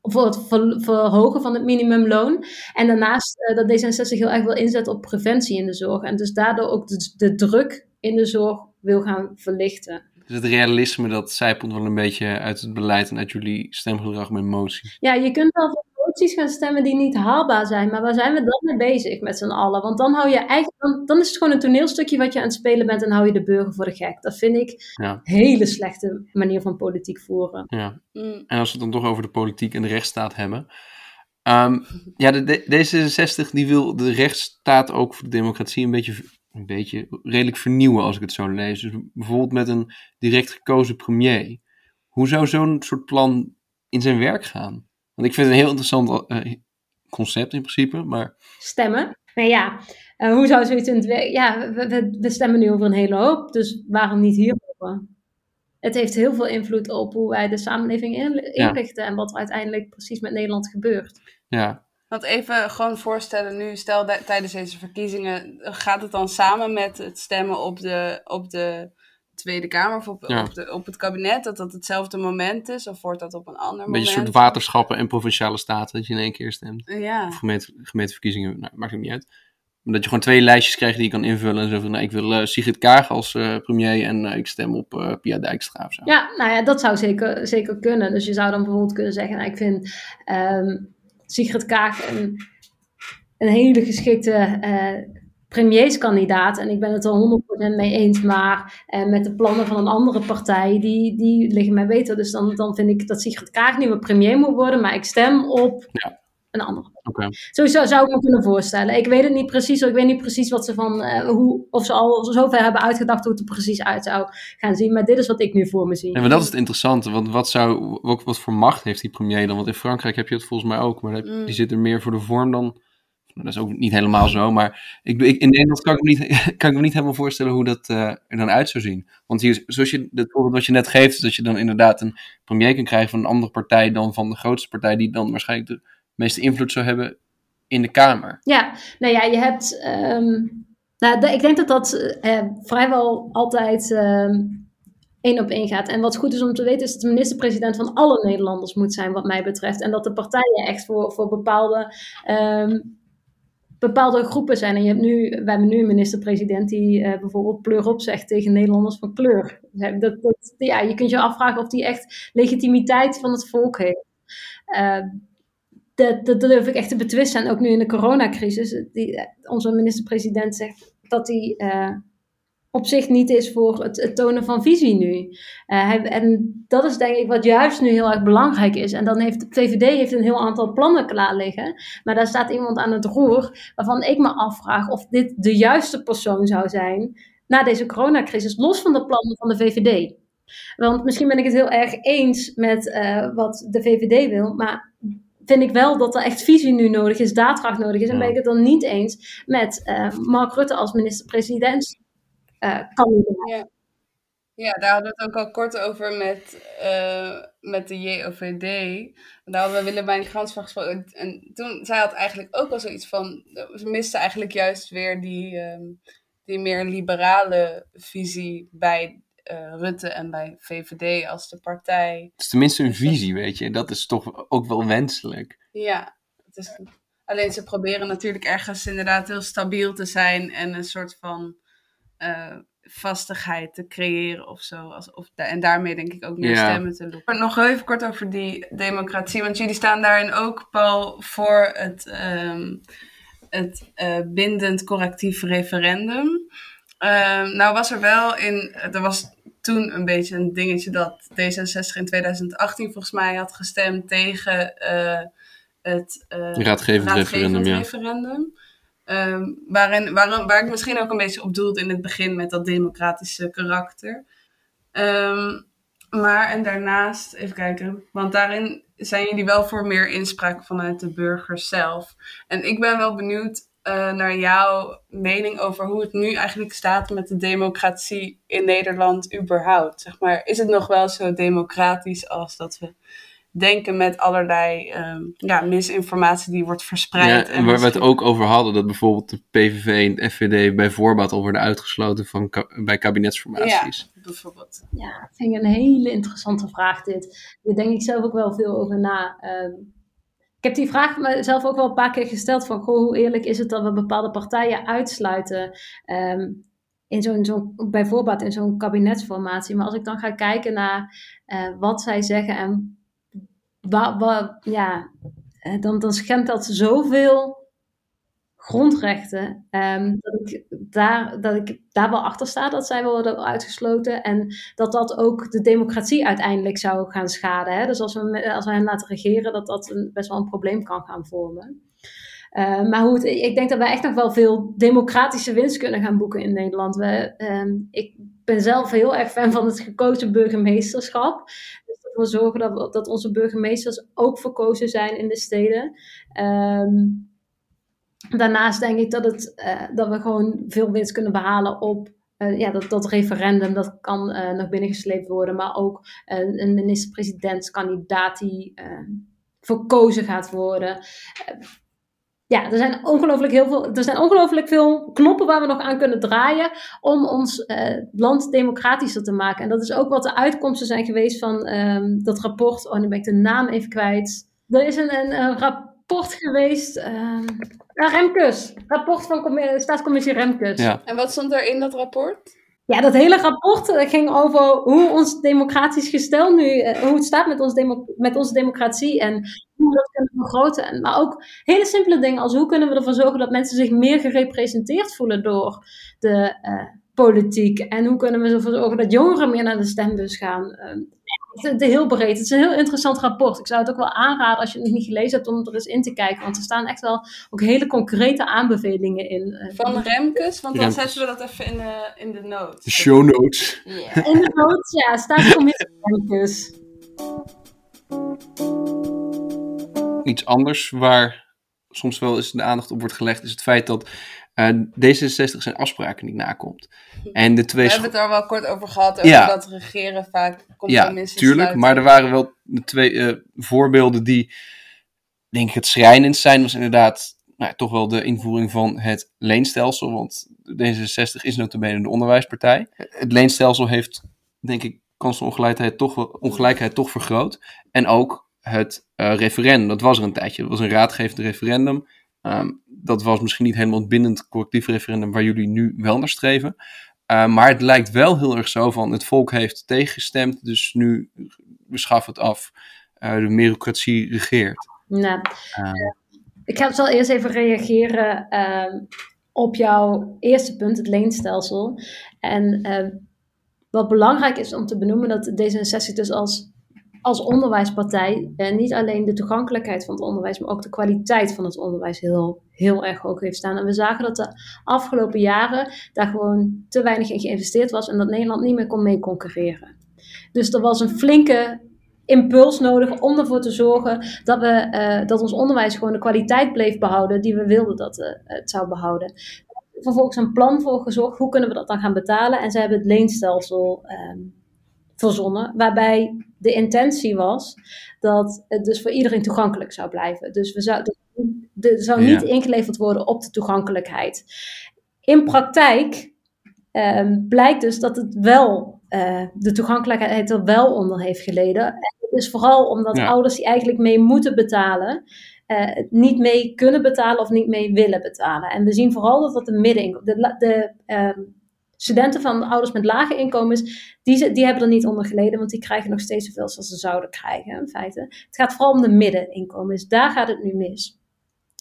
voor het ver- verhogen van het minimumloon. En daarnaast eh, dat D66 heel erg wil inzetten op preventie in de zorg. En dus daardoor ook de druk in de zorg wil gaan verlichten. Dus het realisme dat zijpelt wel een beetje uit het beleid en uit jullie stemgedrag met moties. Ja, je kunt wel voor moties gaan stemmen die niet haalbaar zijn. Maar waar zijn we dan mee bezig met z'n allen? Want dan, hou je eigenlijk, dan, dan is het gewoon een toneelstukje wat je aan het spelen bent en hou je de burger voor de gek. Dat vind ik Ja. een hele slechte manier van politiek voeren. Ja. Mm, En als we het dan toch over de politiek en de rechtsstaat hebben. Ehm, ja, de, de- D66 die wil de rechtsstaat ook voor de democratie een beetje, een beetje redelijk vernieuwen, als ik het zo lees. Dus bijvoorbeeld met een direct gekozen premier. Hoe zou zo'n soort plan in zijn werk gaan? Want ik vind het een heel interessant eh, concept in principe, maar stemmen. Maar ja, eh, hoe zou zoiets in het werk... Ja, we, we, we stemmen nu over een hele hoop, dus waarom niet hierover? Het heeft heel veel invloed op hoe wij de samenleving Ja. inrichten en wat er uiteindelijk precies met Nederland gebeurt. ja, Want even gewoon voorstellen nu, stel tijdens deze verkiezingen, gaat het dan samen met het stemmen op de, op de Tweede Kamer of op, Ja. op, de, op het kabinet, dat dat hetzelfde moment is? Of wordt dat op een ander een beetje een moment? soort waterschappen en provinciale staten dat je in één keer stemt. Ja, Of gemeente, gemeenteverkiezingen, nou, maakt het niet uit. Maar dat je gewoon twee lijstjes krijgt die je kan invullen. En zo van, nou, ik wil eh, Sigrid Kaag als eh, premier en eh, ik stem op eh, Pia Dijkstra of zo. Ja, nou ja, dat zou zeker, zeker kunnen. Dus je zou dan bijvoorbeeld kunnen zeggen, nou, ik vind ehm Sigrid Kaag een, een hele geschikte eh, premierskandidaat. En ik ben het er 100% mee eens. Maar eh, met de plannen van een andere partij, die, die liggen mij beter. Dus dan, dan vind ik dat Sigrid Kaag niet meer premier moet worden. Maar ik stem op Ja. Een andere. Oké. Sowieso zou ik me kunnen voorstellen. Ik weet het niet precies. Ik weet niet precies wat ze van eh, hoe of ze al zover hebben uitgedacht hoe het er precies uit zou gaan zien. Maar dit is wat ik nu voor me zie. En maar dat is het interessante, want wat, zou, wat, wat voor macht heeft die premier dan? Want in Frankrijk heb je het volgens mij ook, maar heb- Mm. die zit er meer voor de vorm dan. Dat is ook niet helemaal zo, maar ik, ik, in Nederland kan ik, me niet, kan ik me niet helemaal voorstellen hoe dat eh, er dan uit zou zien. Want hier, zoals je, het voorbeeld wat je net geeft, is dat je dan inderdaad een premier kan krijgen van een andere partij dan van de grootste partij, die dan waarschijnlijk de meeste invloed zou hebben in de Kamer. Ja, nou ja, je hebt. ehm, nou, ik denk dat dat eh, vrijwel altijd ehm, één op één gaat. En wat goed is om te weten, is dat de minister-president van alle Nederlanders moet zijn, wat mij betreft. En dat de partijen echt voor, voor bepaalde. ehm, bepaalde groepen zijn. En je hebt nu, we hebben nu een minister-president die eh, bijvoorbeeld pleur op zegt tegen Nederlanders van kleur. Dat, dat, ja, je kunt je afvragen of die echt legitimiteit van het volk heeft. Eh, dat, dat, durf ik echt te betwisten. En ook nu in de coronacrisis. Die, eh, onze minister-president zegt dat hij eh, op zich niet is voor het, tonen van visie nu. Eh, hij, en dat is denk ik wat juist nu heel erg belangrijk is. En dan heeft de VVD heeft een heel aantal plannen klaar liggen. Maar daar staat iemand aan het roer waarvan ik me afvraag of dit de juiste persoon zou zijn na deze coronacrisis, los van de plannen van de VVD. Want misschien ben ik het heel erg eens met wat de VVD wil, maar vind ik wel dat er echt visie nu nodig is, daadkracht nodig is. En Ja. ben ik het dan niet eens met eh, Mark Rutte als minister-president eh, kandidaat. Ja, daar hadden we het ook al kort over met, eh, met de JOVD. Daar hadden we Willemijn Grans van gesproken. En toen, zij had eigenlijk ook al zoiets van... Ze miste eigenlijk juist weer die, ehm, die meer liberale visie bij eh, Rutte en bij VVD als de partij. Het is tenminste een visie, weet je. Dat is toch ook wel wenselijk. Ja, het is, alleen ze proberen natuurlijk ergens inderdaad heel stabiel te zijn en een soort van eh, vastigheid te creëren of zo. Als, of, en daarmee denk ik ook meer Ja. stemmen te lopen. Nog even kort over die democratie, want jullie staan daarin ook, Paul, voor het, ehm, het eh, bindend correctief referendum. Ehm, nou was er wel in, er was toen een beetje een dingetje dat D66 in 2018 volgens mij had gestemd tegen eh, het eh, Raadgevend referendum, ja. referendum. Ehm, waarin, waarom, waar ik misschien ook een beetje op doelde in het begin met dat democratische karakter. Ehm, maar en daarnaast, even kijken, want daarin zijn jullie wel voor meer inspraak vanuit de burgers zelf. En ik ben wel benieuwd eh, naar jouw mening over hoe het nu eigenlijk staat met de democratie in Nederland überhaupt. Zeg maar, is het nog wel zo democratisch als dat we denken met allerlei ehm, ja, misinformatie die wordt verspreid? Ja, en waar we het ook over hadden, dat bijvoorbeeld de PVV en de FVD bij voorbaat al worden uitgesloten van ka- bij kabinetsformaties. Ja, bijvoorbeeld. Ja, dat vind ik een hele interessante vraag dit. Daar denk ik zelf ook wel veel over na. Ehm, ik heb die vraag mezelf ook wel een paar keer gesteld van, goh, hoe eerlijk is het dat we bepaalde partijen uitsluiten ehm, in zo'n, bijvoorbeeld in zo'n kabinetsformatie. Maar als ik dan ga kijken naar eh, wat zij zeggen en wa, wa- ja, eh, dan, dan schendt dat zoveel grondrechten. ehm, dat, ik daar, dat ik daar wel achter sta dat zij wel worden uitgesloten. En dat dat ook de democratie uiteindelijk zou gaan schaden. Hè? Dus als we, als we hen laten regeren, dat dat best wel een probleem kan gaan vormen. Eh, maar hoe ik denk dat wij echt nog wel veel democratische winst kunnen gaan boeken in Nederland. We, ehm, ik ben zelf heel erg fan van het gekozen burgemeesterschap. Dus ervoor zorgen dat, we- dat onze burgemeesters ook verkozen zijn in de steden. Ehm, daarnaast denk ik dat, het, eh, dat we gewoon veel winst kunnen behalen op eh, ja, dat, dat referendum. Dat kan eh, nog binnengesleept worden, maar ook een minister-presidentskandidaat die verkozen gaat worden. Ja, er zijn ongelooflijk heel veel. Er zijn ongelooflijk veel knoppen waar we nog aan kunnen draaien om ons land democratischer te maken. En dat is ook wat de uitkomsten zijn geweest van ehm, dat rapport. Oh, nu ben ik de naam even kwijt. Er is een, een, een rapport geweest. ehm ja, Remkes. Rapport van commi- Staatscommissie Remkes. Ja. En wat stond er in dat rapport? Ja, dat hele rapport eh, ging over hoe ons democratisch gestel nu, eh, hoe het staat met, ons demo- met onze democratie. En hoe we dat kunnen vergroten. En, maar ook hele simpele dingen als hoe kunnen we ervoor zorgen dat mensen zich meer gerepresenteerd voelen door de uh, politiek. En hoe kunnen we ervoor zorgen dat jongeren meer naar de stembus gaan. Uh, het is heel breed. Het is een heel interessant rapport. Ik zou het ook wel aanraden als je het nog niet gelezen hebt om er eens in te kijken. Want er staan echt wel ook hele concrete aanbevelingen in. Uh, Van Remkes, want dan zetten we dat even in de, in de notes. De show notes. Yeah. In de notes, ja, staat de commissie Remkes. Iets anders waar soms wel eens de aandacht op wordt gelegd, is het feit dat uh, D66 zijn afspraken niet nakomt. En de twee We hebben het er wel kort over gehad, over ja. dat regeren vaak compromissen Ja, tuurlijk. sluiten. Maar er waren wel de twee uh, voorbeelden die, denk ik, het schrijnend zijn. was inderdaad nou, toch wel de invoering van het leenstelsel. Want D66 is notabene de onderwijspartij. Het leenstelsel heeft, denk ik, kansenongelijkheid toch, ongelijkheid toch vergroot. En ook het uh, referendum, dat was er een tijdje. Dat was een raadgevend referendum. Um, dat was misschien niet helemaal het bindend collectief referendum waar jullie nu wel naar streven. Uh, maar het lijkt wel heel erg zo van het volk heeft tegengestemd, dus nu we schaffen het af. Uh, de merocratie regeert. Nou, uh, ik ga wel eerst even reageren op jouw eerste punt, het leenstelsel. En wat belangrijk is om te benoemen, dat D66 dus als als onderwijspartij eh, niet alleen de toegankelijkheid van het onderwijs, maar ook de kwaliteit van het onderwijs heel, heel erg hoog heeft staan. En we zagen dat de afgelopen jaren daar gewoon te weinig in geïnvesteerd was en dat Nederland niet meer kon mee concurreren. Dus er was een flinke impuls nodig om ervoor te zorgen dat, we, uh, dat ons onderwijs gewoon de kwaliteit bleef behouden die we wilden dat uh, het zou behouden. Vervolgens een plan voor gezocht, hoe kunnen we dat dan gaan betalen? En ze hebben het leenstelsel um, verzonnen, waarbij de intentie was dat het dus voor iedereen toegankelijk zou blijven. Dus we zou, er zou niet ja. ingeleverd worden op de toegankelijkheid. In praktijk um, blijkt dus dat het wel, uh, de toegankelijkheid er wel onder heeft geleden. En dat is vooral omdat ja. ouders die eigenlijk mee moeten betalen, uh, niet mee kunnen betalen of niet mee willen betalen. En we zien vooral dat dat de midden, de, de um, studenten van ouders met lage inkomens, die, die hebben er niet onder geleden, want die krijgen nog steeds zoveel als ze zouden krijgen, in feite. Het gaat vooral om de middeninkomens, daar gaat het nu mis.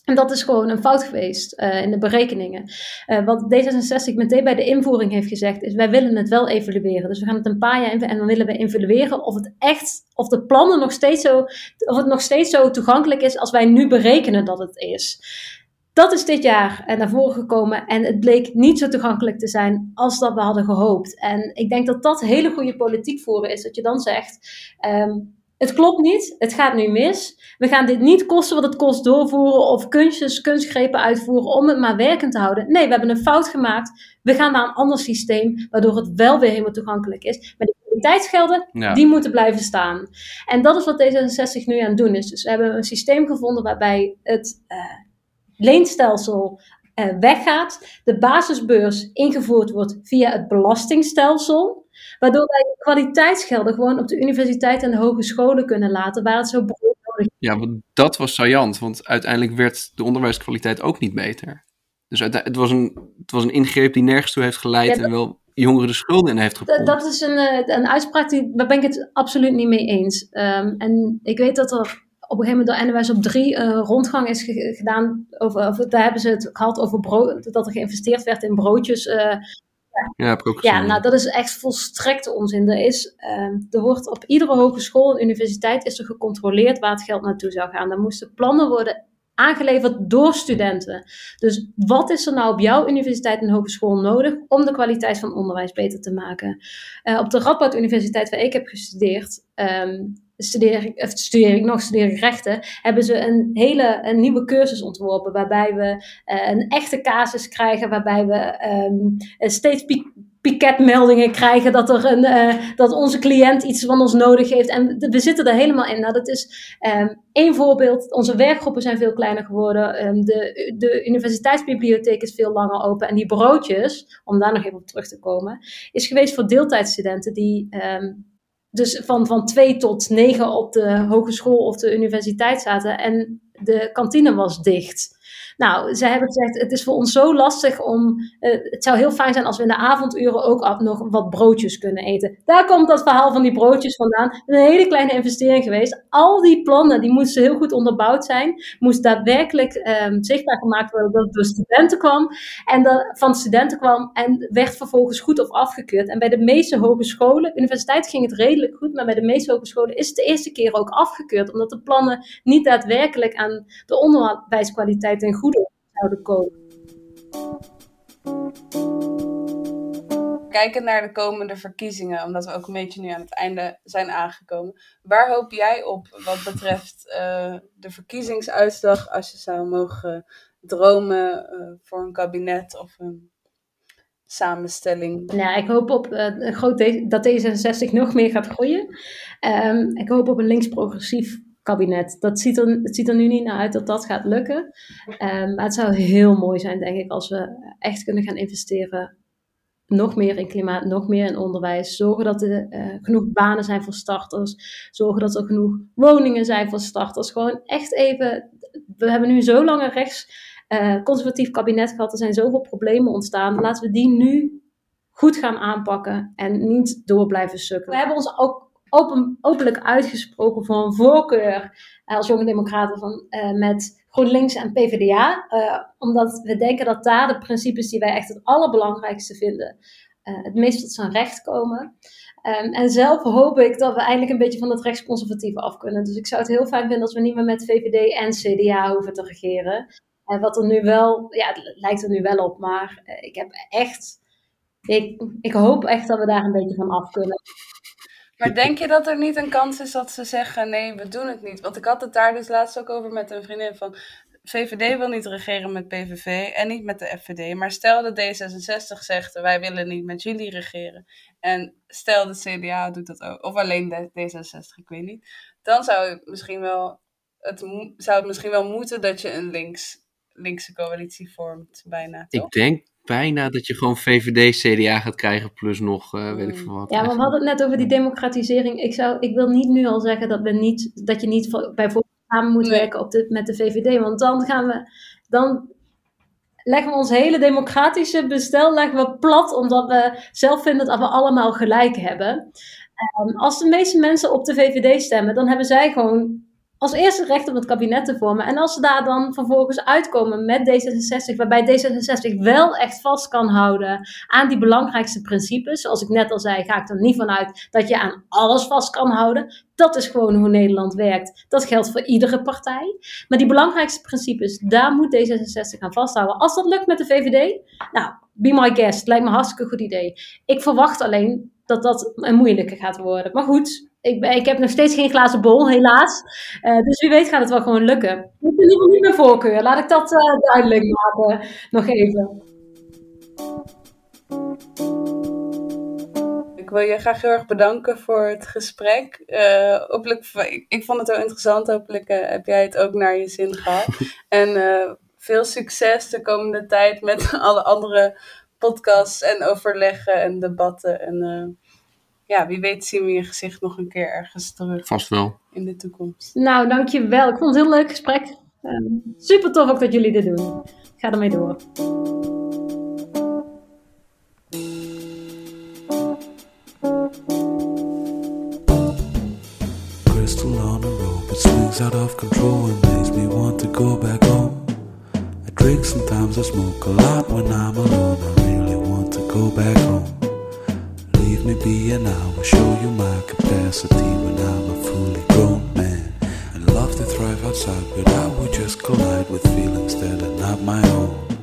En dat is gewoon een fout geweest uh, in de berekeningen. Uh, wat D66 meteen bij de invoering heeft gezegd, is wij willen het wel evalueren. Dus we gaan het een paar jaar en dan willen we evalueren of het echt, of de plannen nog steeds zo, of het nog steeds zo toegankelijk is als wij nu berekenen dat het is. Dat is dit jaar naar voren gekomen en het bleek niet zo toegankelijk te zijn als dat we hadden gehoopt. En ik denk dat dat hele goede politiek voeren is, dat je dan zegt, um, het klopt niet, het gaat nu mis. We gaan dit niet kosten wat het kost doorvoeren of kunstjes, kunstgrepen uitvoeren om het maar werkend te houden. Nee, we hebben een fout gemaakt. We gaan naar een ander systeem, waardoor het wel weer helemaal toegankelijk is. Maar die kwaliteitsgelden, ja. die moeten blijven staan. En dat is wat D66 nu aan het doen is. Dus we hebben een systeem gevonden waarbij het... Uh, leenstelsel uh, weggaat, de basisbeurs ingevoerd wordt via het belastingstelsel, waardoor wij kwaliteitsgelden gewoon op de universiteit en de hogescholen kunnen laten, waar het zo brood nodig is. Ja, want dat was saillant, want uiteindelijk werd de onderwijskwaliteit ook niet beter. Dus het was een, het was een ingreep die nergens toe heeft geleid ja, dat, en wel jongeren de schulden in heeft gepompt. Dat is een, een uitspraak, die, daar ben ik het absoluut niet mee eens. Um, en ik weet dat er op een gegeven moment door NWS op 3 uh, rondgang is ge gedaan. Over, over, daar hebben ze het gehad over brood, dat er geïnvesteerd werd in broodjes. Uh, ja, ja, nou dat is echt volstrekte onzin. Er, is, uh, er wordt op iedere hogeschool en universiteit is er gecontroleerd waar het geld naartoe zou gaan. Er moesten plannen worden aangeleverd door studenten. Dus wat is er nou op jouw universiteit en hogeschool nodig om de kwaliteit van onderwijs beter te maken? Uh, op de Radboud Universiteit waar ik heb gestudeerd, um, studeer ik, of studeer ik nog, studeer ik rechten, hebben ze een hele een nieuwe cursus ontworpen waarbij we uh, een echte casus krijgen, waarbij we um, steeds piketmeldingen krijgen dat, er een, uh, dat onze cliënt iets van ons nodig heeft. En we zitten er helemaal in. Nou, dat is um, één voorbeeld. Onze werkgroepen zijn veel kleiner geworden. Um, de, de universiteitsbibliotheek is veel langer open. En die broodjes, om daar nog even op terug te komen, is geweest voor deeltijdstudenten die dus van, van twee tot negen op de hogeschool of de universiteit zaten. En de kantine was dicht. Nou, zij hebben gezegd, het is voor ons zo lastig om... Uh, het zou heel fijn zijn als we in de avonduren ook af nog wat broodjes kunnen eten. Daar komt dat verhaal van die broodjes vandaan. Een hele kleine investering geweest. Al die plannen, die moesten heel goed onderbouwd zijn. Moest daadwerkelijk um, zichtbaar gemaakt worden dat het door studenten kwam. En dat van studenten kwam en werd vervolgens goed of afgekeurd. En bij de meeste hogescholen, universiteit ging het redelijk goed, maar bij de meeste hogescholen is het de eerste keer ook afgekeurd. Omdat de plannen niet daadwerkelijk aan de onderwijskwaliteit en goede zouden komen. Kijken naar de komende verkiezingen, omdat we ook een beetje nu aan het einde zijn aangekomen. Waar hoop jij op wat betreft uh, de verkiezingsuitslag als je zou mogen dromen uh, voor een kabinet of een samenstelling? Nou, ik hoop op uh, een groot dat D66 nog meer gaat groeien. Um, ik hoop op een links-progressief kabinet. Dat ziet er, het ziet er nu niet naar uit dat dat gaat lukken. Um, maar het zou heel mooi zijn, denk ik, als we echt kunnen gaan investeren. Nog meer in klimaat, nog meer in onderwijs. Zorgen dat er uh, genoeg banen zijn voor starters. Zorgen dat er genoeg woningen zijn voor starters. Gewoon echt even. We hebben nu zo lang een rechts uh, conservatief kabinet gehad. Er zijn zoveel problemen ontstaan. Laten we die nu goed gaan aanpakken en niet door blijven sukken. We hebben ons ook open, openlijk uitgesproken voor een voorkeur uh, als jonge democraten van, uh, met GroenLinks en PvdA. Uh, omdat we denken dat daar de principes die wij echt het allerbelangrijkste vinden, het meest tot zijn recht komen. Um, en zelf hoop ik dat we eindelijk een beetje van het rechtsconservatieve af kunnen. Dus ik zou het heel fijn vinden als we niet meer met VVD en CDA hoeven te regeren. En wat er nu wel, ja, het lijkt er nu wel op, maar ik heb echt, ik, ik hoop echt dat we daar een beetje van af kunnen. Maar denk je dat er niet een kans is dat ze zeggen: nee, we doen het niet? Want ik had het daar dus laatst ook over met een vriendin van. VVD wil niet regeren met PVV en niet met de FVD. Maar stel dat D66 zegt: wij willen niet met jullie regeren. En stel de CDA doet dat ook, of alleen de D66, ik weet niet. Dan zou het misschien wel, het, zou het misschien wel moeten dat je een links, linkse coalitie vormt, bijna. Toch? Ik denk bijna dat je gewoon VVD, CDA gaat krijgen, plus nog uh, weet ik veel wat. Ja, maar we hadden het net over die democratisering. Ik, zou, ik wil niet nu al zeggen dat, we niet, dat je niet bijvoorbeeld samen moet werken op de, met de VVD. Want dan gaan we, dan leggen we ons hele democratische bestel leggen we plat, omdat we zelf vinden dat we allemaal gelijk hebben. Um, als de meeste mensen op de VVD stemmen, dan hebben zij gewoon als eerste recht om het kabinet te vormen. En als ze daar dan vervolgens uitkomen met D66, waarbij D66 wel echt vast kan houden aan die belangrijkste principes. Zoals ik net al zei, ga ik er niet vanuit dat je aan alles vast kan houden. Dat is gewoon hoe Nederland werkt. Dat geldt voor iedere partij. Maar die belangrijkste principes, daar moet D66 aan vasthouden. Als dat lukt met de VVD, nou, be my guest. Lijkt me een hartstikke goed idee. Ik verwacht alleen dat dat een moeilijke gaat worden. Maar goed, ik, ik heb nog steeds geen glazen bol, helaas. Uh, dus wie weet gaat het wel gewoon lukken. Ik heb in ieder geval niet mijn voorkeur. Laat ik dat uh, duidelijk maken. Nog even. Ik wil je graag heel erg bedanken voor het gesprek. Uh, hopelijk, ik, ik, vond het heel interessant. Hopelijk heb jij het ook naar je zin gehad. en veel succes de komende tijd met alle andere podcasts en overleggen en debatten. En ja, wie weet zien we je gezicht nog een keer ergens terug. Vast wel. In de toekomst. Nou, dankjewel. Ik vond het een heel leuk gesprek. Uh, super tof ook dat jullie dit doen. Ik ga ermee door. Crystal on a rope, it swings out of control and makes me want to go back home. I drink sometimes, I smoke a lot when I'm alone. I really want to go back home. Me be and I will show you my capacity when I'm a fully grown man. I love to thrive outside, but I would just collide with feelings that are not my own.